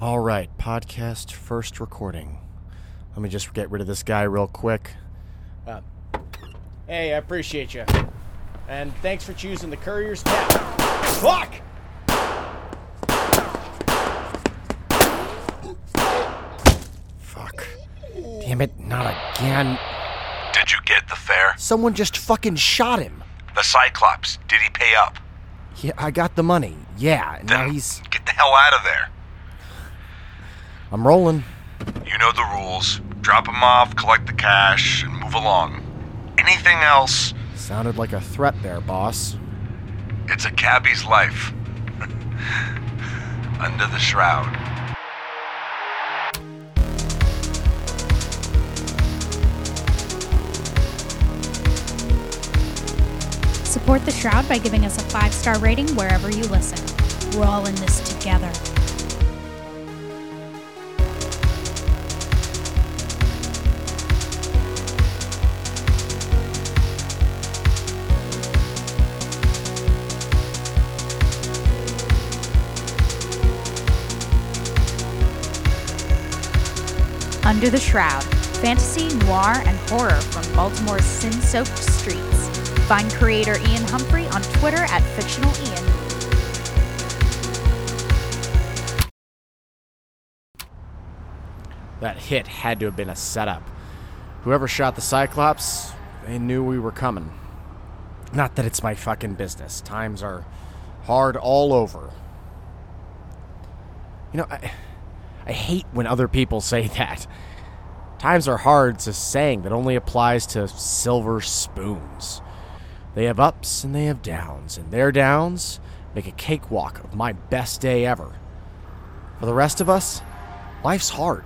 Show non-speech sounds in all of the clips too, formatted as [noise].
All right, podcast first recording. Let me just get rid of this guy real quick. Uh, hey, I appreciate you. And thanks for choosing the Courier's Tap. Fuck! Fuck. Damn it, not again. Did you get the fare? Someone just fucking shot him. The Cyclops, did he pay up? Yeah, I got the money. Yeah, now he's. get the hell out of there. I'm rolling. You know the rules. Drop him off, collect the cash, and move along. Anything else, Sounded like a threat there, boss. it's a cabbie's life. [laughs] Under the shroud. Support the Shroud by giving us a five star rating wherever you listen. We're all in this together. Under the Shroud fantasy, noir, and horror from Baltimore's sin soaked streets. Find creator Ian Humphrey on Twitter at Fictional Ian. That hit had to have been a setup. Whoever shot the Cyclops, they knew we were coming. Not that it's my fucking business. Times are hard all over. You know, I, I hate when other people say [laughs] that. Times are hard's a saying that only applies to silver spoons. They have ups and they have downs, and their downs make a cakewalk of my best day ever. For the rest of us, life's hard.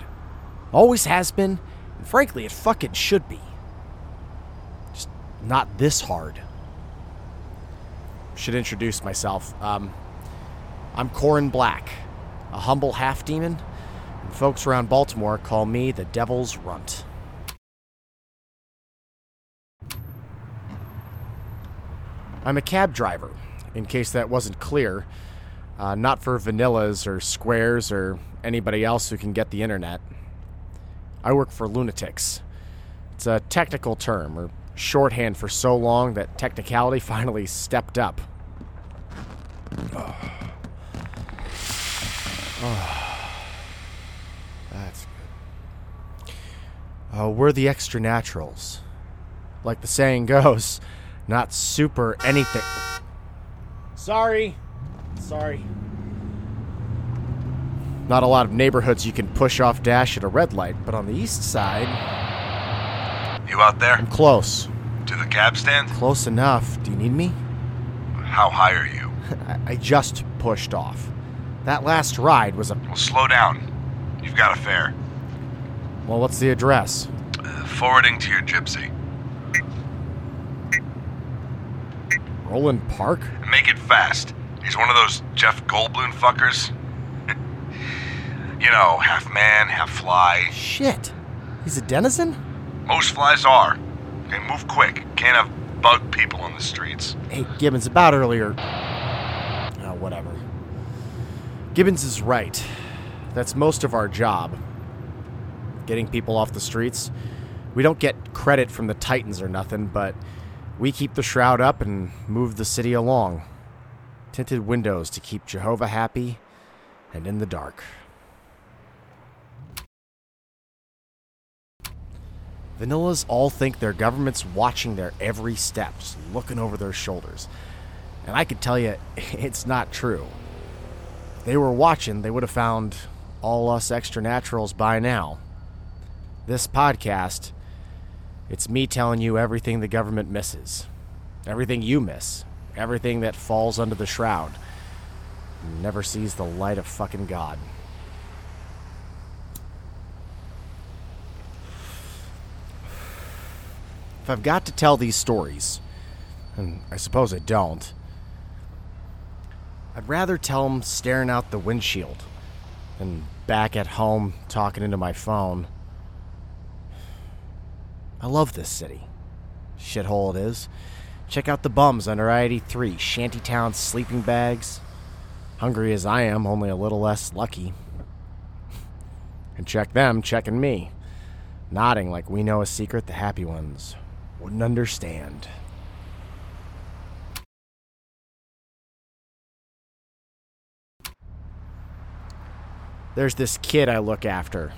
Always has been, and frankly, it fucking should be. Just not this hard. Should introduce myself. Um, I'm Corin Black, a humble half demon, folks around Baltimore call me the Devil's Runt. I'm a cab driver, in case that wasn't clear. Uh, not for vanillas or squares or anybody else who can get the internet. I work for lunatics. It's a technical term, or shorthand for so long that technicality [laughs] finally stepped up. [sighs] [sighs] [sighs] That's good. Uh, we're the extra naturals. Like the saying [laughs] goes, not super anything. Sorry. Sorry. Not a lot of neighborhoods you can push off dash at a red light, but on the east side, You out there? I'm close. To the cab stand? Close enough. Do you need me? How high are you? I, [laughs] I just pushed off. That last ride was a. Well, slow down. You've got a fare. Well, what's the address? Uh, forwarding to your gypsy. Roland Park? Make it fast. He's one of those Jeff Goldblum fuckers. [laughs] you know, half man, half fly. Shit. He's a denizen? Most flies are. Okay, move quick. Can't have bug people on the streets. Hey, Gibbons, about earlier. Oh, whatever. Gibbons is right. That's most of our job. Getting people off the streets. We don't get credit from the Titans or nothing, but we keep the shroud up and move the city along. Tinted windows to keep Jehovah happy and in the dark. Vanillas all think their government's watching their every step, just looking over their shoulders. And I could tell you, [laughs] it's not true. If they were watching, they would have found all us extra naturals by now. This podcast, it's me telling you everything the government misses, everything you miss, everything that falls under the shroud, never sees the light of fucking God. If I've got to tell these stories, and I suppose I don't, I'd rather tell them staring out the windshield than back at home talking into my phone. I love this city. Shithole it is. Check out the bums under I 83, shantytown sleeping bags. Hungry as I am, only a little less lucky. and check them checking me, nodding like we know a secret the happy ones wouldn't understand. There's this kid I look after,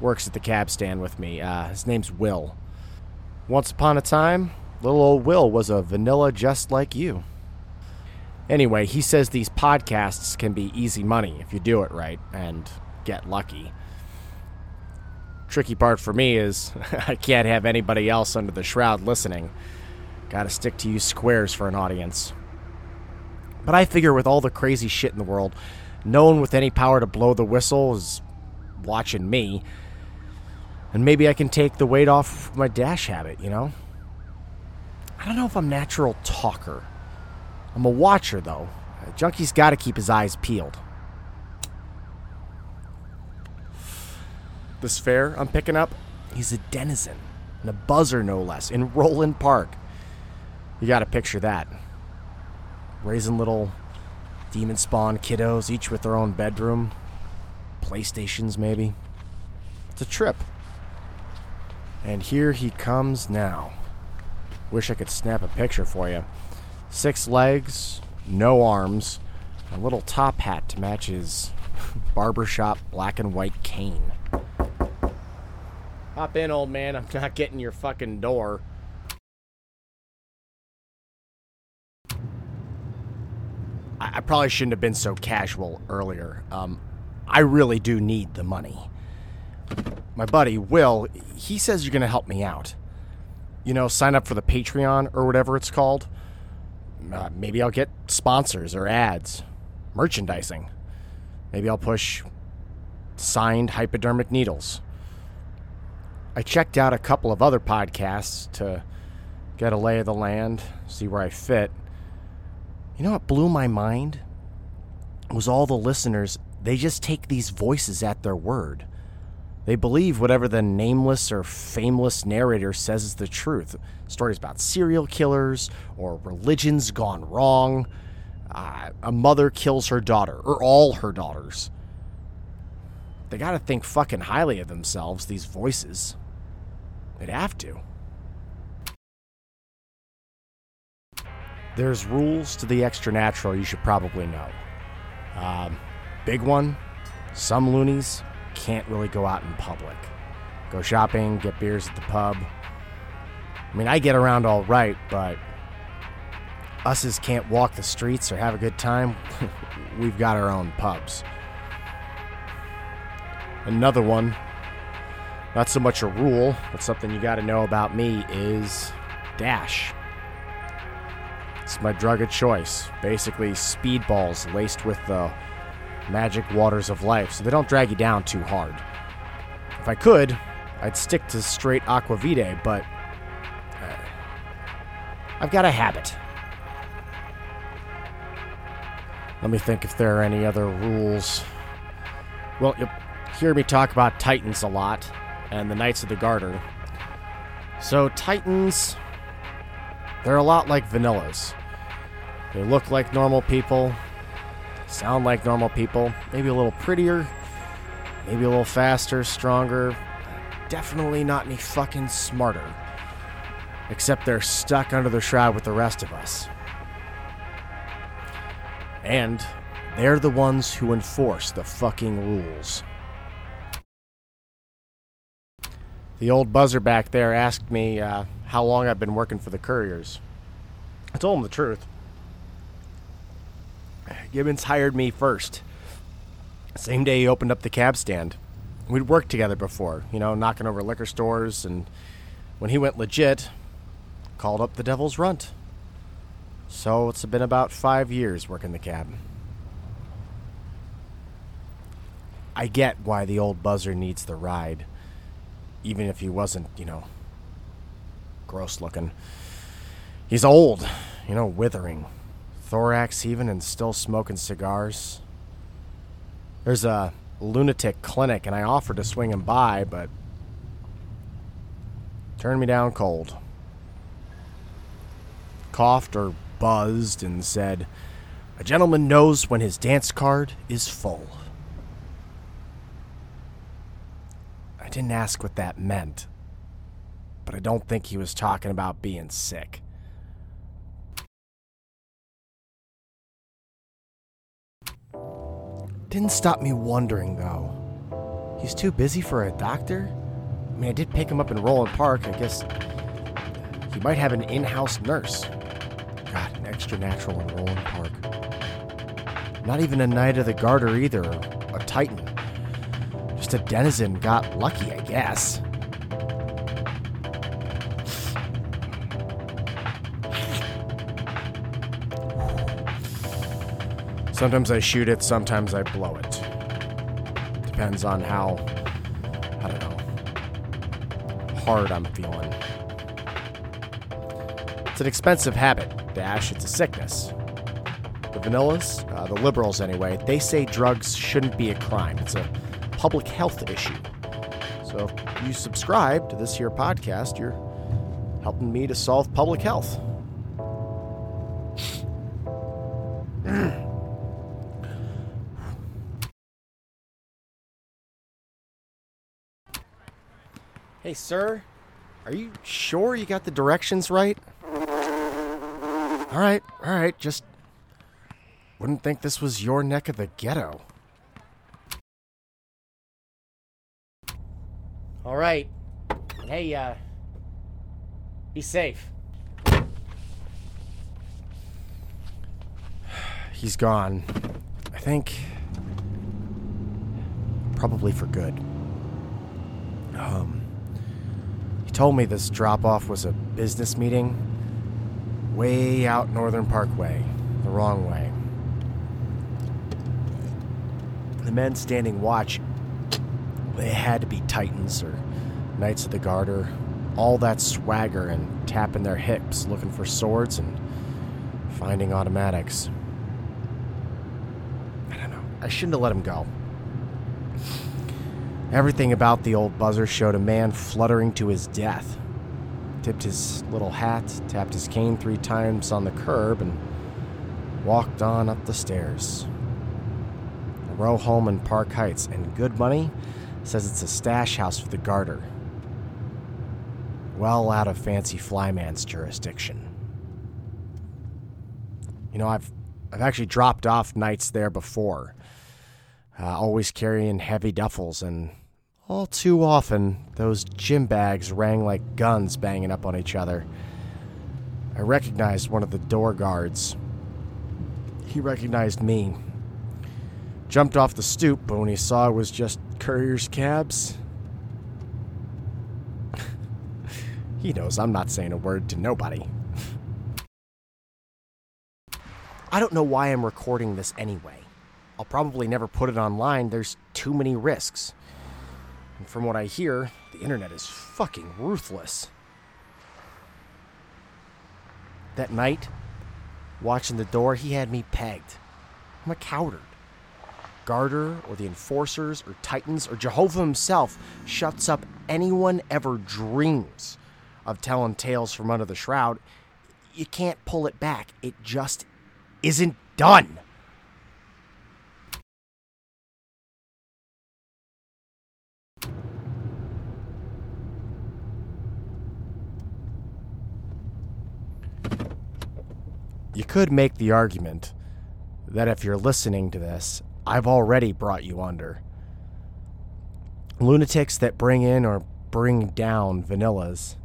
works at the cab stand with me. Uh, his name's Will. Once upon a time, little old Will was a vanilla just like you. Anyway, he says these podcasts can be easy money if you do it right and get lucky. Tricky part for me is [laughs] I can't have anybody else under the shroud listening. Gotta stick to you squares for an audience. But I figure with all the crazy shit in the world, no one with any power to blow the whistle is watching me. And maybe I can take the weight off my dash habit, you know? I don't know if I'm natural talker. I'm a watcher though. A junkie's got to keep his eyes peeled. This fare I'm picking up, he's a denizen and a buzzer no less in Roland Park. You got to picture that. Raising little demon spawn kiddos, each with their own bedroom, PlayStations maybe. It's a trip. And here he comes now. Wish I could snap a picture for you. Six legs, no arms, a little top hat to match his [laughs] barbershop black and white cane. Hop in, old man. I'm not getting your fucking door. I, probably shouldn't have been so casual earlier. Um, I really do need the money. My buddy, Will, he says you're going to help me out. You know, sign up for the Patreon or whatever it's called. Uh, maybe I'll get sponsors or ads, merchandising. Maybe I'll push signed hypodermic needles. I checked out a couple of other podcasts to get a lay of the land, see where I fit. You know what blew my mind? It Was all the listeners, they just take these voices at their word. They believe whatever the nameless or fameless narrator says is the truth. Stories about serial killers or religions gone wrong. Uh, a mother kills her daughter, or all her daughters. They gotta think fucking highly of themselves, these voices. They'd have to. There's rules to the extra natural you should probably know. Um, big one some loonies can't really go out in public. Go shopping, get beers at the pub. I mean, I get around all right, but us's can't walk the streets or have a good time. [laughs] We've got our own pubs. Another one, not so much a rule, but something you gotta know about me is Dash. It's my drug of choice. Basically, speedballs laced with the magic waters of life, so they don't drag you down too hard. If I could, I'd stick to straight aquavitae, but uh, I've got a habit. Let me think if there are any other rules. Well, you'll hear me talk about Titans a lot, and the Knights of the Garter. So, Titans, they're a lot like vanillas. They look like normal people, sound like normal people, maybe a little prettier, maybe a little faster, stronger. Definitely not any fucking smarter. Except they're stuck under the shroud with the rest of us. And they're the ones who enforce the fucking rules. The old buzzer back there asked me uh, how long I've been working for the couriers. I told him the truth. Gibbons hired me first. Same day he opened up the cab stand. We'd worked together before, you know, knocking over liquor stores, and when he went legit, called up the Devil's Runt. So it's been about five years working the cab. I get why the old buzzer needs the ride, even if he wasn't, you know, gross looking. He's old, you know, withering, thorax even and still smoking cigars. There's a lunatic clinic, and I offered to swing him by, but turned me down cold. Coughed or buzzed and said, A gentleman knows when his dance card is full. I didn't ask what that meant, but I don't think he was talking about being sick. Didn't stop me wondering, though. He's too busy for a doctor? I mean, I did pick him up in Roland Park. I guess he might have an in house nurse. God, an extra natural in Roland Park. Not even a Knight of the Garter either, a Titan. Just a denizen got lucky, I guess. Sometimes I shoot it, sometimes I blow it. Depends on how, I don't know, hard I'm feeling. It's an expensive habit, Dash. It's a sickness. The vanillas, uh, the liberals anyway, they say drugs shouldn't be a crime. It's a public health issue. So if you subscribe to this here podcast, you're helping me to solve public health. Hey, sir, are you sure you got the directions right? All right, all right, just wouldn't think this was your neck of the ghetto. All right. Hey, uh, be safe. He's gone. I think. Probably for good. Um, told me this drop off was a business meeting way out Northern Parkway, the wrong way. The men standing watch, they had to be Titans or Knights of the Garter. All that swagger and tapping their hips, looking for swords and finding automatics. I don't know. I shouldn't have let him go. Everything about the old buzzer showed a man fluttering to his death. Tipped his little hat, tapped his cane three times on the curb, and walked on up the stairs. A row home in Park Heights, and good money says it's a stash house for the garter. Well out of fancy flyman's jurisdiction. You know, I've I've actually dropped off Knights there before uh, always carrying heavy duffels, and all too often those gym bags rang like guns banging up on each other. I recognized one of the door guards. He recognized me. Jumped off the stoop, but when he saw it was just courier's cabs, [laughs] he knows I'm not saying a word to nobody. [laughs] I don't know why I'm recording this anyway. I'll probably never put it online. There's too many risks. And from what I hear, the internet is fucking ruthless. That night, watching the door, he had me pegged. I'm a coward. Garter, or the Enforcers, or Titans, or Jehovah himself shuts up anyone ever dreams of telling tales from under the shroud. You can't pull it back. It just isn't done. Could make the argument that if you're listening to this, I've already brought you under. Lunatics that bring in or bring down vanillas,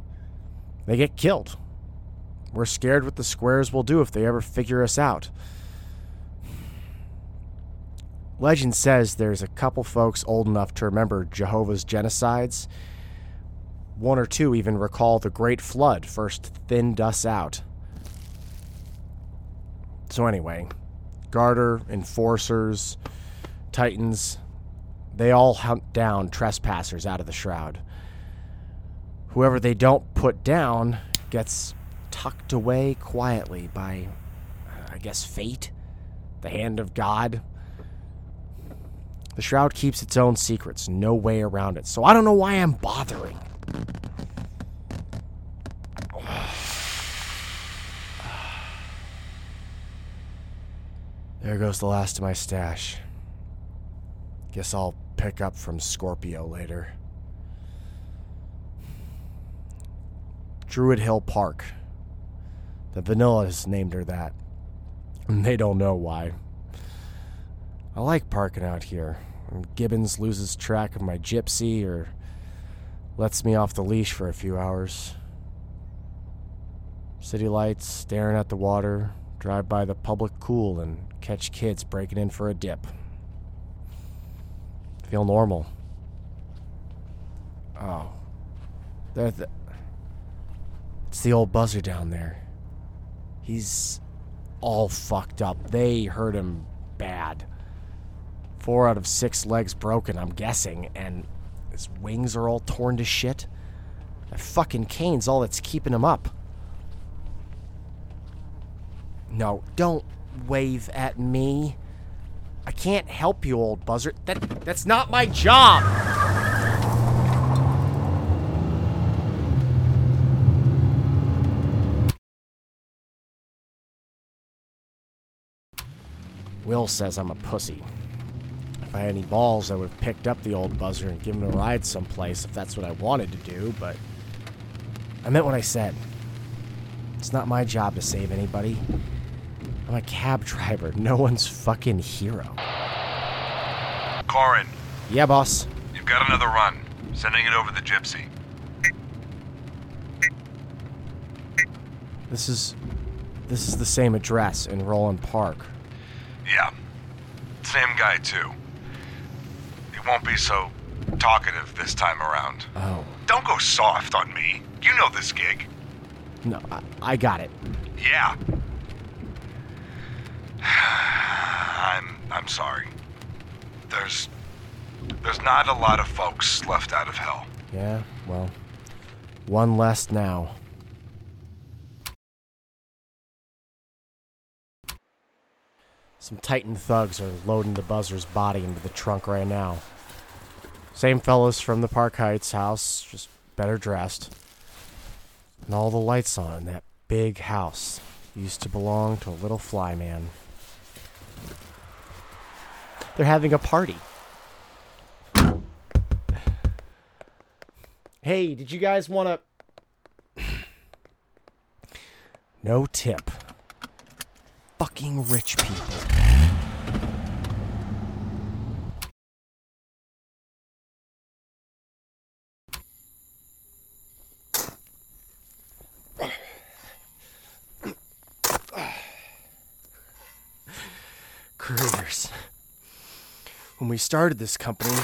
they get killed. We're scared what the squares will do if they ever figure us out. Legend says there's a couple folks old enough to remember Jehovah's genocides. One or two even recall the Great Flood first thinned us out. So, anyway, Garter, Enforcers, Titans, they all hunt down trespassers out of the shroud. Whoever they don't put down gets tucked away quietly by, I guess, fate, the hand of God. The shroud keeps its own secrets, no way around it. So I don't know why I'm bothering. There goes the last of my stash. Guess I'll pick up from Scorpio later. Druid Hill Park. The vanilla has named her that. And they don't know why. I like parking out here. When Gibbons loses track of my gypsy or lets me off the leash for a few hours. City lights staring at the water, drive by the public pool and catch kids breaking in for a dip. Feel normal. Oh. The, it's the old buzzer down there. He's all fucked up. They hurt him bad. Four out of six legs broken, I'm guessing, and his wings are all torn to shit. That fucking cane's all that's keeping him up. No, don't wave at me. I can't help you, old buzzard. That that's not my job. Will says I'm a pussy. If I had any balls, I would have picked up the old buzzer and given him a ride someplace if that's what I wanted to do, but I meant what I said. It's not my job to save anybody. I'm a cab driver, [laughs] no one's fucking hero. Corin, Yeah, boss. you've got another run. Sending it over the gypsy. This is this is the same address in Roland Park. Yeah. Same guy, too. He won't be so talkative this time around. Oh, Don't go soft on me. You know this gig. no, I, I got it. Yeah. I'm I'm sorry. There's there's not a lot of folks left out of hell. Yeah, well, one less now. Some Titan thugs are loading the buzzer's body into the trunk right now. Same fellas from the Park Heights house, just better dressed. And all the lights on in that big house used to belong to a little fly man. They're having a party. Hey, did you guys want to. no tip. Fucking rich people. When we started this company,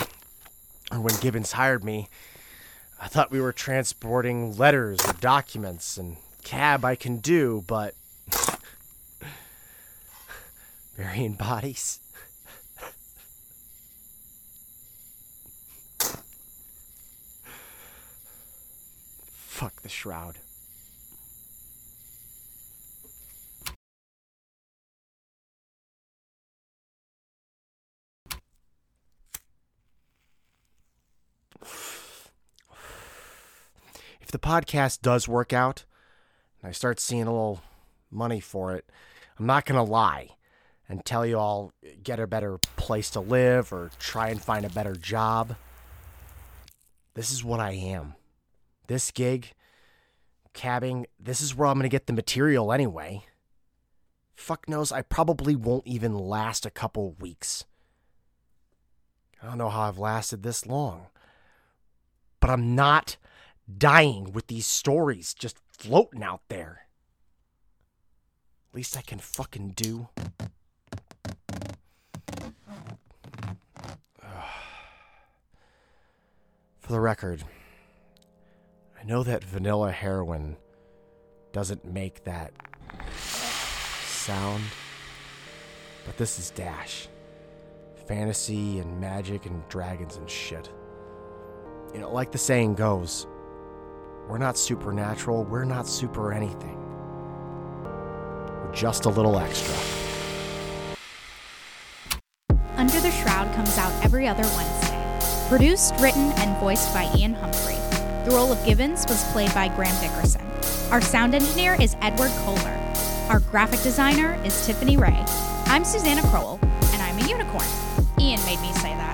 or when Gibbons hired me, I thought we were transporting letters or documents, and cab I can do, but. [laughs] burying bodies? [laughs] Fuck the shroud. If the podcast does work out and I start seeing a little money for it, I'm not going to lie and tell you I'll get a better place to live or try and find a better job. This is what I am. This gig, cabbing, this is where I'm going to get the material anyway. Fuck knows, I probably won't even last a couple weeks. I don't know how I've lasted this long. But I'm not dying with these stories just floating out there. Least I can fucking do. [sighs] For the record, I know that vanilla heroin doesn't make that sound, but this is Dash. Fantasy and magic and dragons and shit. You know, like the saying goes, we're not supernatural, we're not super anything. We're just a little extra. Under the Shroud comes out every other Wednesday. Produced, written, and voiced by Ian Humphrey. The role of Gibbons was played by Graham Dickerson. Our sound engineer is Edward Kohler. Our graphic designer is Tiffany Ray. I'm Susanna Crowell, and I'm a unicorn. Ian made me say that.